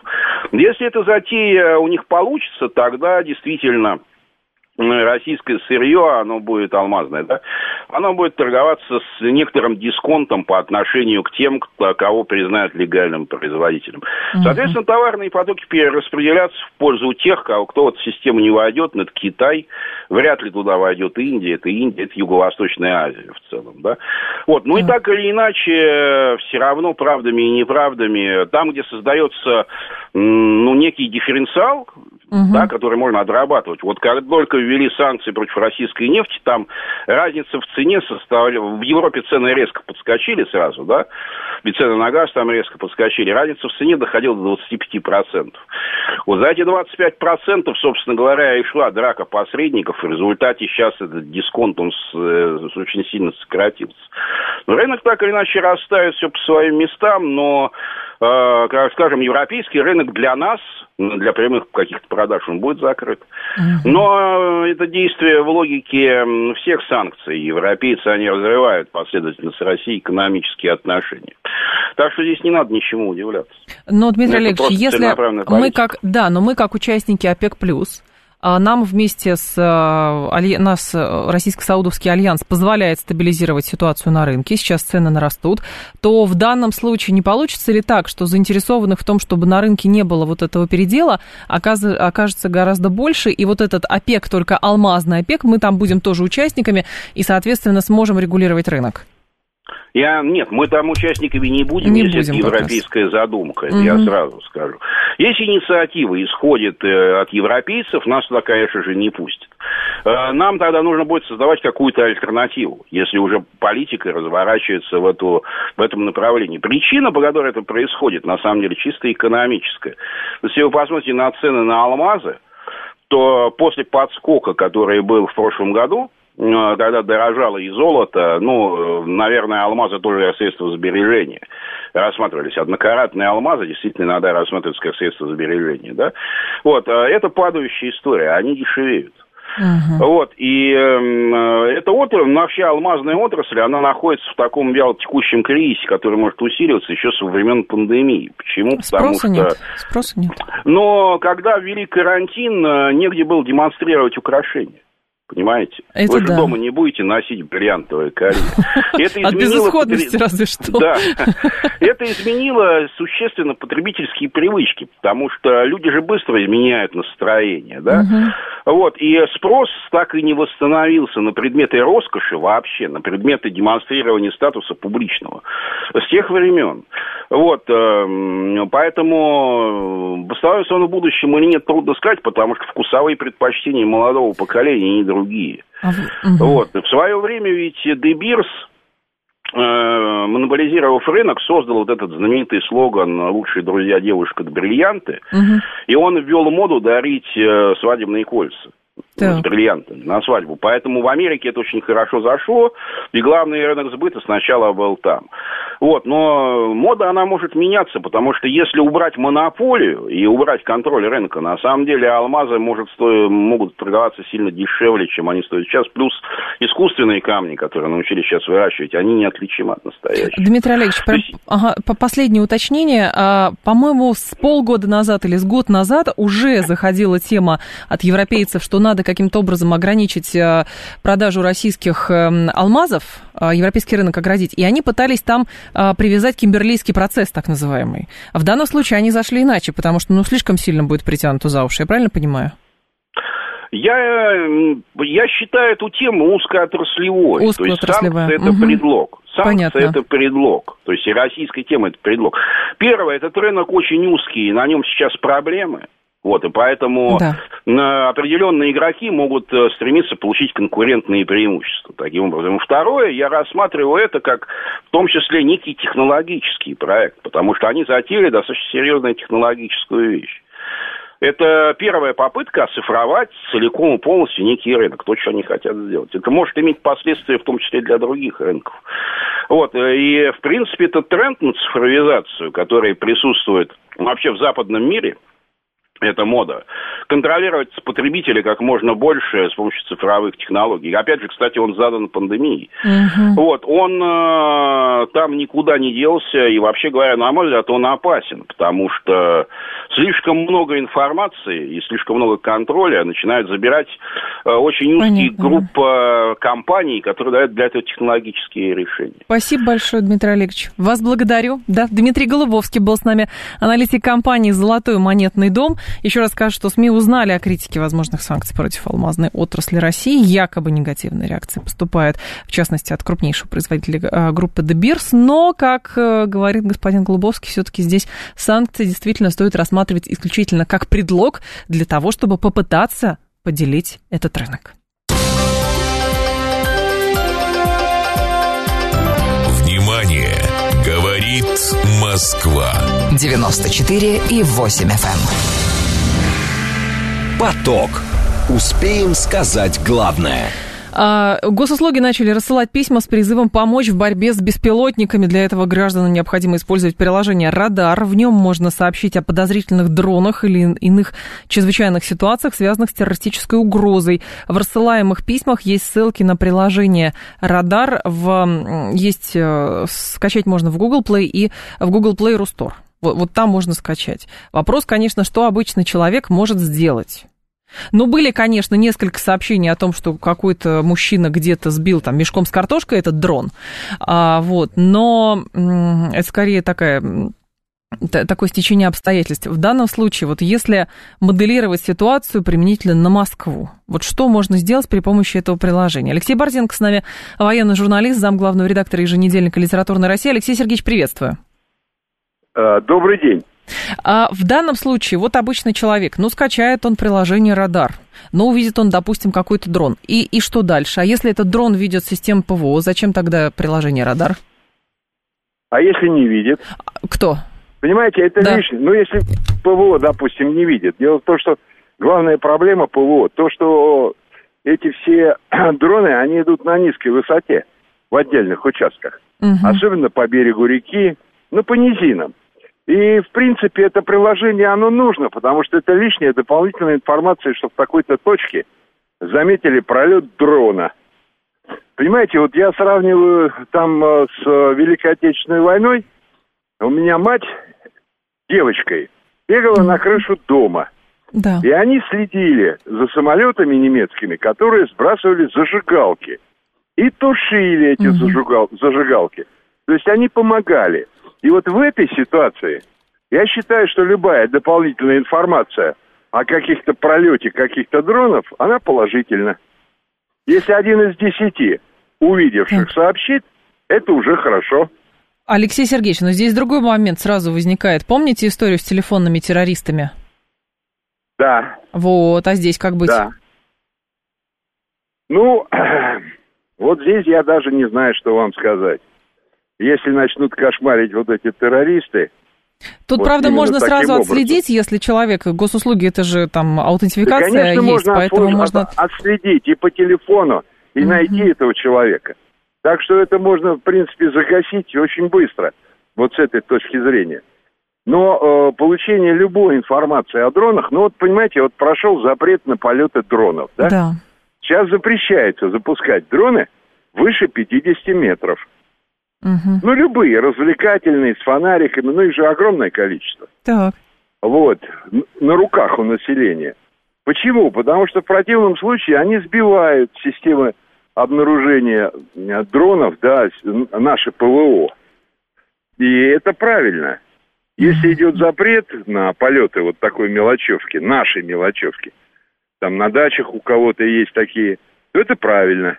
Если эта затея у них получится, тогда действительно российское сырье, оно будет алмазное, да, оно будет торговаться с некоторым дисконтом по отношению к тем, кто, кого признают легальным производителем. Угу. Соответственно, товарные потоки перераспределятся в пользу тех, кого, кто в эту систему не войдет, ну, это Китай, вряд ли туда войдет Индия, это Индия, это Юго-Восточная Азия в целом, да. Вот, ну угу. и так или иначе, все равно правдами и неправдами, там, где создается, ну, некий дифференциал, угу. да, который можно отрабатывать. Вот как только ввели санкции против российской нефти, там разница в цене составляла... В Европе цены резко подскочили сразу, да, ведь цены на газ там резко подскочили. Разница в цене доходила до 25%. Вот за эти 25%, собственно говоря, и шла драка посредников. В результате сейчас этот дисконт, он с, э, очень сильно сократился. Но рынок так или иначе расставит все по своим местам, но Э, скажем, европейский рынок для нас, для прямых каких-то продаж, он будет закрыт. Но это действие в логике всех санкций. Европейцы, они разрывают последовательно с Россией экономические отношения. Так что здесь не надо ничему удивляться. Но, Дмитрий Олегович, если мы как, да, но мы как участники ОПЕК+, а нам вместе с э, нас э, Российско-Саудовский альянс позволяет стабилизировать ситуацию на рынке, сейчас цены нарастут, то в данном случае не получится ли так, что заинтересованных в том, чтобы на рынке не было вот этого передела, окажется гораздо больше, и вот этот ОПЕК, только алмазный ОПЕК, мы там будем тоже участниками, и, соответственно, сможем регулировать рынок? Я, нет, мы там участниками не будем, Не если будем это как раз. европейская задумка, это я Мгм. сразу скажу. Если инициатива исходит э, от европейцев, нас туда, конечно же, не пустят. Э, нам тогда нужно будет создавать какую-то альтернативу, если уже политика разворачивается в, эту, в этом направлении. Причина, по которой это происходит, на самом деле, чисто экономическая. Если вы посмотрите на цены на алмазы, то после подскока, который был в прошлом году, э, когда дорожало и золото, ну, э, наверное, алмазы тоже средства сбережения рассматривались. Однокаратные алмазы действительно иногда рассматриваются как средство сбережения, да. Вот, э, это падающая история, они дешевеют. Мгм. Вот, и эм, э, эта отрасль, ну, вообще алмазная отрасль, она находится в таком вялотекущем кризисе, который может усиливаться еще со времен пандемии. Почему? Потому Спроса что... нет. Спроса нет. Но когда ввели карантин, э, негде было демонстрировать украшения. Понимаете? Это Вы же да. дома не будете носить бриллиантовое колье. Это От безысходности разве что. Да. Это изменило существенно потребительские привычки, потому что люди же быстро изменяют настроение, да? Мгм. Вот, и спрос так и не восстановился на предметы роскоши вообще, на предметы демонстрирования статуса публичного с тех времен. Вот, эм, поэтому э, восстановится он в будущем или нет, трудно сказать, потому что вкусовые предпочтения молодого поколения не другие. Мгм. Вот, в свое время ведь Дебирс, э, монополизировав рынок, создал вот этот знаменитый слоган «Лучшие друзья девушек – это бриллианты», Мгм. и он ввел моду дарить э, свадебные кольца Так. с бриллиантами на свадьбу. Поэтому в Америке это очень хорошо зашло, и главный рынок сбыта сначала был там. Вот, но мода, она может меняться, потому что если убрать монополию и убрать контроль рынка, на самом деле алмазы может сто- могут продаваться сильно дешевле, чем они стоят сейчас. Плюс искусственные камни, которые научились сейчас выращивать, они неотличимы от настоящих. Дмитрий Олегович, про- ага, по- последнее уточнение. А, По-моему, с полгода назад или с год назад уже заходила тема от европейцев, что надо каким-то образом ограничить а, продажу российских эм, алмазов, а, европейский рынок оградить. И они пытались там а, привязать кимберлийский процесс, так называемый. В данном случае они зашли иначе, потому что ну, слишком сильно будет притянуто за уши. Я правильно понимаю? Я, я считаю эту тему узкоотраслевой. То есть Узкоотраслевая. санкции это Мгм. предлог. Санкции Понятно. это предлог. То есть и российская тема это предлог. Первое, этот рынок очень узкий, на нем сейчас проблемы. Вот, и поэтому Да. на определенные игроки могут э, стремиться получить конкурентные преимущества. Таким образом. Второе, я рассматриваю это как в том числе некий технологический проект, потому что они затеяли достаточно серьезную технологическую вещь. Это первая попытка оцифровать целиком и полностью некий рынок, то, что они хотят сделать. Это может иметь последствия в том числе для других рынков. Вот, э, и, в принципе, этот тренд на цифровизацию, который присутствует вообще в западном мире, это мода. Контролировать потребителя как можно больше с помощью цифровых технологий. Опять же, кстати, он задан пандемией. Мгм. Вот, он э, там никуда не делся, и вообще говоря, на мой взгляд, он опасен, потому что слишком много информации и слишком много контроля начинают забирать э, очень узкие Понятно. группы компаний, которые дают для этого технологические решения. Спасибо большое, Дмитрий Олегович. Вас благодарю. Да, Дмитрий Голубовский был с нами, аналитик компании «Золотой монетный дом». Еще раз скажу, что СМИ узнали о критике возможных санкций против алмазной отрасли России. Якобы негативная реакция поступает, в частности, от крупнейшего производителя э, группы De Beers. Но, как э, говорит господин Голубовский, все-таки здесь санкции действительно стоит рассматривать исключительно как предлог для того, чтобы попытаться поделить этот рынок. Внимание! Говорит Москва. 94 и 8 FM. Поток. Успеем сказать главное. А, Госуслуги начали рассылать письма с призывом помочь в борьбе с беспилотниками. Для этого гражданам необходимо использовать приложение «Радар». В нем можно сообщить о подозрительных дронах или иных чрезвычайных ситуациях, связанных с террористической угрозой. В рассылаемых письмах есть ссылки на приложение «Радар». В, есть, э, скачать можно в Google Play и в Google Play Rustore. Вот, вот там можно скачать. Вопрос, конечно, что обычный человек может сделать. Ну, были, конечно, несколько сообщений о том, что какой-то мужчина где-то сбил там мешком с картошкой этот дрон. А, вот, но это скорее такая такое стечение обстоятельств. В данном случае, вот если моделировать ситуацию применительно на Москву, вот что можно сделать при помощи этого приложения? Алексей Борзенко с нами, военный журналист, зам главного редактора еженедельника «Литературная Россия». Алексей Сергеевич, приветствую. Э, добрый день. А в данном случае, вот обычный человек, ну, скачает он приложение «Радар», но увидит он, допустим, какой-то дрон. И, и что дальше? А если этот дрон видит систему ПВО, зачем тогда приложение «Радар»? А если не видит? Кто? Понимаете, это да. лишнее. Ну, если ПВО, допустим, не видит. Дело в том, что главная проблема ПВО, то, что эти все дроны, они идут на низкой высоте в отдельных участках. Угу. Особенно по берегу реки, ну, по низинам. И, в принципе, это приложение, оно нужно, потому что это лишняя дополнительная информация, что в такой-то точке заметили пролет дрона. Понимаете, вот я сравниваю там э, с Великой Отечественной войной. У меня мать девочкой бегала на крышу дома. Да. И они следили за самолетами немецкими, которые сбрасывали зажигалки. И тушили эти угу. зажигал, зажигалки. То есть они помогали. И вот в этой ситуации я считаю, что любая дополнительная информация о каких-то пролете каких-то дронов, она положительна. Если один из десяти увидевших сообщит, это уже хорошо. Алексей Сергеевич, но здесь другой момент сразу возникает. Помните историю с телефонными террористами? Да. Вот, а здесь как быть? Да. Ну, вот здесь я даже не знаю, что вам сказать если начнут кошмарить вот эти террористы, Тут, вот правда, можно сразу образом. отследить, если человек, госуслуги, это же там аутентификация да, конечно, есть, можно поэтому отслуж... можно... отследить и по телефону, и mm-hmm. найти этого человека. Так что это можно, в принципе, загасить очень быстро, вот с этой точки зрения. Но э, получение любой информации о дронах, ну вот, понимаете, вот прошел запрет на полеты дронов, да? Да. Сейчас запрещается запускать дроны выше 50 метров. Угу. Ну, любые, развлекательные, с фонариками, ну, их же огромное количество. Так. Вот, на руках у населения. Почему? Потому что в противном случае они сбивают системы обнаружения э, дронов, да, наше ПВО. И это правильно. Если идет запрет на полеты вот такой мелочевки, нашей мелочевки, там на дачах у кого-то есть такие, то это правильно.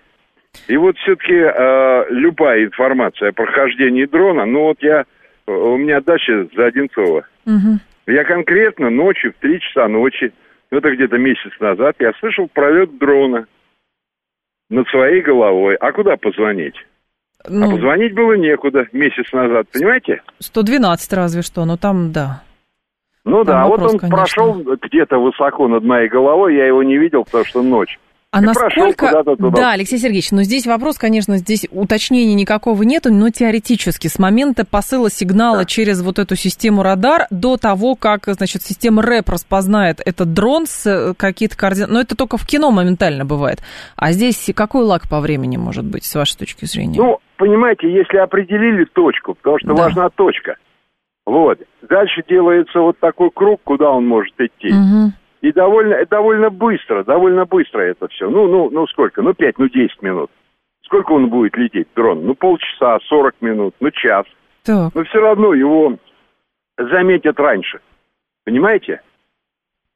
И вот все-таки э, любая информация о прохождении дрона, ну вот я, у меня дача за Одинцово. Угу. Я конкретно ночью, в три часа ночи, ну это где-то месяц назад, я слышал пролет дрона над своей головой. А куда позвонить? А ну, а позвонить было некуда месяц назад, понимаете? 112 разве что, но там, да. Ну там да, вопрос, вот он конечно. прошел где-то высоко над моей головой, я его не видел, потому что ночь. А насколько... Да, Алексей Сергеевич, но здесь вопрос, конечно, здесь уточнения никакого нету, но теоретически с момента посыла сигнала да. через вот эту систему радар до того, как, значит, система РЭП распознает этот дрон с э, какие-то координаты. Но это только в кино моментально бывает. А здесь какой лак по времени может быть, с вашей точки зрения? Ну, понимаете, если определили точку, потому что да. важна точка. Вот. Дальше делается вот такой круг, куда он может идти. Угу. И довольно, довольно быстро, довольно быстро это все. Ну, ну, ну сколько? Ну, 5, ну, 10 минут. Сколько он будет лететь, дрон? Ну, полчаса, 40 минут, ну, час. Так. Но все равно его заметят раньше. Понимаете?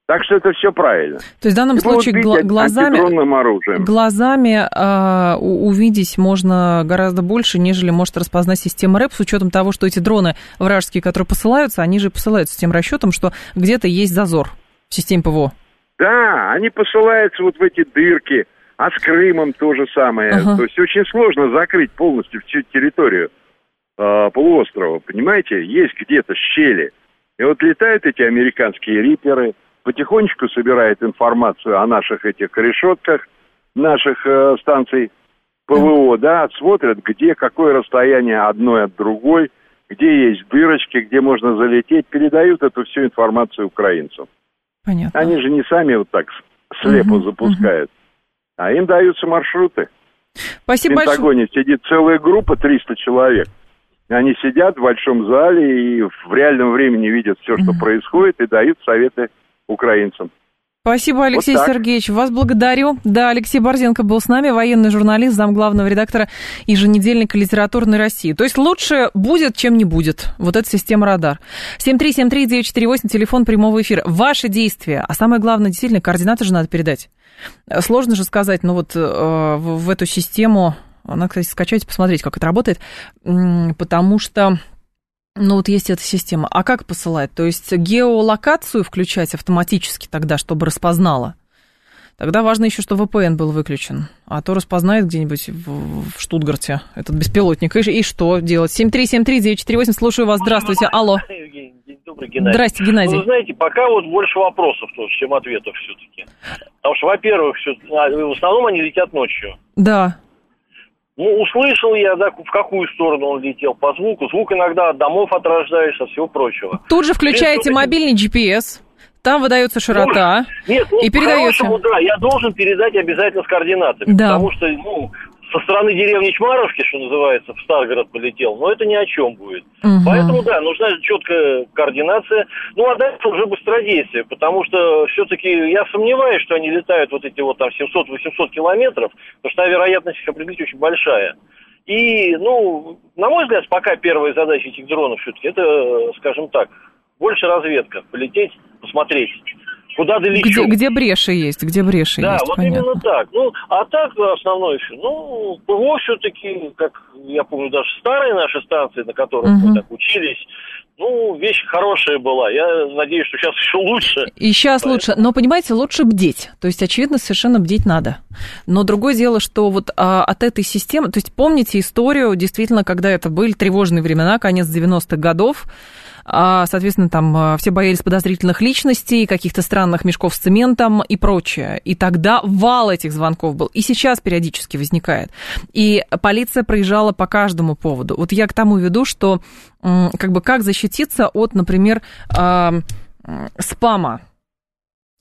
Так что это все правильно. То есть в данном и случае гла- глазами, глазами э, увидеть можно гораздо больше, нежели может распознать система РЭП, с учетом того, что эти дроны вражеские, которые посылаются, они же посылаются с тем расчетом, что где-то есть зазор в системе ПВО? Да, они посылаются вот в эти дырки, а с Крымом то же самое. Ага. То есть очень сложно закрыть полностью всю территорию э, полуострова, понимаете? Есть где-то щели. И вот летают эти американские риперы, потихонечку собирают информацию о наших этих решетках, наших э, станций ПВО, да, смотрят, где какое расстояние одной от другой, где есть дырочки, где можно залететь, передают эту всю информацию украинцам. Понятно. Они же не сами вот так слепо угу, запускают, угу. а им даются маршруты. Спасибо В Пентагоне большое. сидит целая группа, 300 человек. Они сидят в большом зале и в реальном времени видят все, что угу. происходит, и дают советы украинцам. Спасибо, Алексей вот Сергеевич. Вас благодарю. Да, Алексей Борзенко был с нами, военный журналист, замглавного редактора еженедельника «Литературной России». То есть лучше будет, чем не будет. Вот эта система «Радар». 7373948, телефон прямого эфира. Ваши действия, а самое главное, действительно, координаты же надо передать. Сложно же сказать, ну вот э, в, в эту систему, надо, кстати, скачать, посмотреть, как это работает, потому что ну вот есть эта система. А как посылать? То есть геолокацию включать автоматически тогда, чтобы распознала? Тогда важно еще, что VPN был выключен. А то распознает где-нибудь в, в Штутгарте этот беспилотник. И, и что делать? 7373948, слушаю вас. Здравствуйте. Алло. Добрый, Геннадий. Здрасте, Геннадий. Ну, вы знаете, пока вот больше вопросов тоже, чем ответов все-таки. Потому что, во-первых, все, а, в основном они летят ночью. Да. Ну, услышал я, да, в какую сторону он летел по звуку. Звук иногда от домов отражаешь, от всего прочего. Тут же включаете мобильный GPS, там выдается широта нет, ну, и передаете. Да, я должен передать обязательно с координатами. Да. Потому что, ну, со стороны деревни Чмаровки, что называется, в Старгород полетел, но это ни о чем будет. Угу. Поэтому, да, нужна четкая координация. Ну, а дальше уже быстродействие, потому что все-таки я сомневаюсь, что они летают вот эти вот там 700-800 километров, потому что вероятность их определить очень большая. И, ну, на мой взгляд, пока первая задача этих дронов все-таки, это, скажем так, больше разведка, полететь, посмотреть куда долечу. Где, где бреши есть, где бреши да, есть, вот понятно. именно так. Ну, а так основное еще, ну, ПВО все-таки, как я помню, даже старые наши станции, на которых угу. мы так учились, ну, вещь хорошая была. Я надеюсь, что сейчас еще лучше. И сейчас Поэтому... лучше. Но, понимаете, лучше бдеть. То есть, очевидно, совершенно бдеть надо. Но другое дело, что вот а, от этой системы... То есть, помните историю, действительно, когда это были тревожные времена, конец 90-х годов, соответственно, там а, все боялись подозрительных личностей, каких-то странных мешков с цементом и прочее. И тогда вал этих звонков был. И сейчас периодически возникает. И полиция проезжала по каждому поводу. Вот я к тому веду, что как бы как защититься от, например, спама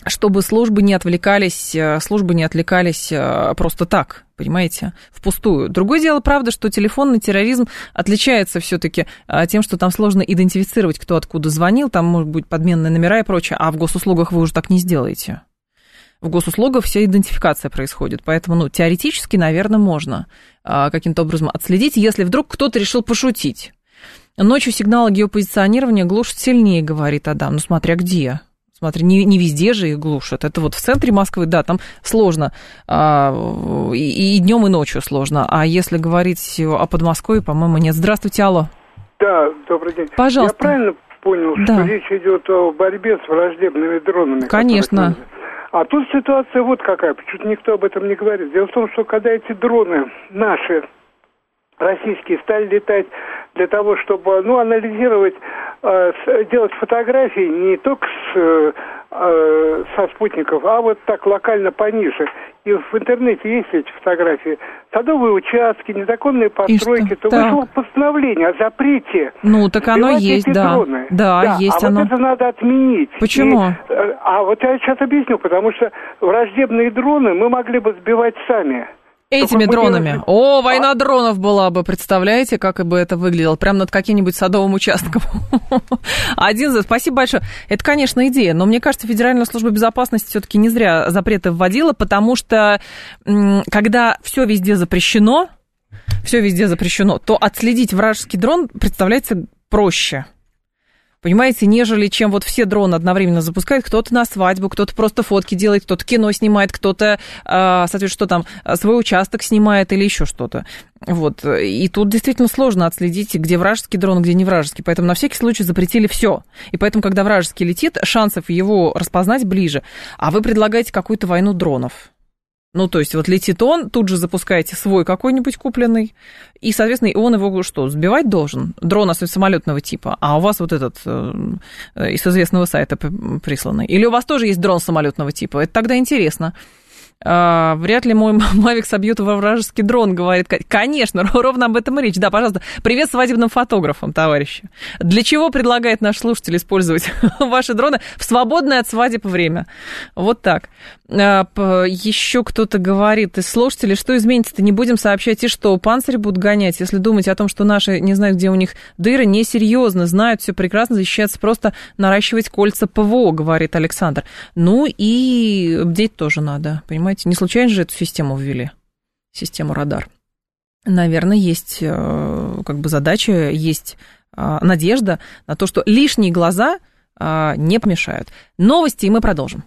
чтобы службы не отвлекались, э, службы не отвлекались э, просто так, понимаете, впустую. Другое дело, правда, что телефонный терроризм отличается все-таки э, тем, что там сложно идентифицировать, кто откуда звонил, там может быть подменные номера и прочее, а в госуслугах вы уже так не сделаете. В госуслугах вся идентификация происходит, поэтому, ну, теоретически, наверное, можно каким-то образом отследить, если вдруг кто-то решил пошутить. Ночью сигналы геопозиционирования глушат сильнее, говорит Адам, ну, смотря где. Смотри, не, не везде же их глушат. Это вот в центре Москвы, да, там сложно. А, и, и днем, и ночью сложно. А если говорить о Подмосковье, по-моему, нет. Здравствуйте, алло. Да, добрый день. Пожалуйста. Я правильно понял, да. что речь идет о борьбе с враждебными дронами? Конечно. А тут ситуация вот какая, почему-то никто об этом не говорит. Дело в том, что когда эти дроны наши, российские, стали летать для того, чтобы ну, анализировать Э, делать фотографии не только с, э, э, со спутников, а вот так локально пониже. И в интернете есть эти фотографии. Садовые участки, незаконные постройки. То так. вышло постановление о запрете. Ну, так оно есть, да. Дроны. Да, да, есть а оно. вот это надо отменить. Почему? И, а вот я сейчас объясню, потому что враждебные дроны мы могли бы сбивать сами. Этими дронами. О, война а? дронов была бы, представляете, как бы это выглядело? Прям над каким-нибудь садовым участком. Один за... Спасибо большое. Это, конечно, идея, но мне кажется, Федеральная служба безопасности все-таки не зря запреты вводила, потому что когда все везде запрещено, все везде запрещено, то отследить вражеский дрон представляется проще понимаете, нежели чем вот все дроны одновременно запускают, кто-то на свадьбу, кто-то просто фотки делает, кто-то кино снимает, кто-то, а, соответственно, что там, свой участок снимает или еще что-то. Вот. И тут действительно сложно отследить, где вражеский дрон, где не вражеский. Поэтому на всякий случай запретили все. И поэтому, когда вражеский летит, шансов его распознать ближе. А вы предлагаете какую-то войну дронов. Ну, то есть вот летит он, тут же запускаете свой какой-нибудь купленный, и, соответственно, он его что, сбивать должен? Дрон, особенно самолетного типа, а у вас вот этот э, из известного сайта присланный. Или у вас тоже есть дрон самолетного типа? Это тогда интересно. А, вряд ли мой Мавик собьет во вражеский дрон, говорит. Конечно, ровно об этом и речь. Да, пожалуйста. Привет свадебным фотографам, товарищи. Для чего предлагает наш слушатель использовать ваши дроны в свободное от свадеб время? Вот так. А, еще кто-то говорит из слушателей, что изменится-то, не будем сообщать и что, панцири будут гонять, если думать о том, что наши, не знаю, где у них дыры, несерьезно, знают все прекрасно, защищаться просто наращивать кольца ПВО, говорит Александр. Ну и бдеть тоже надо, понимаете, не случайно же эту систему ввели, систему радар. Наверное, есть э, как бы задача, есть а, надежда на то, что лишние глаза а, не помешают. Новости, и мы продолжим.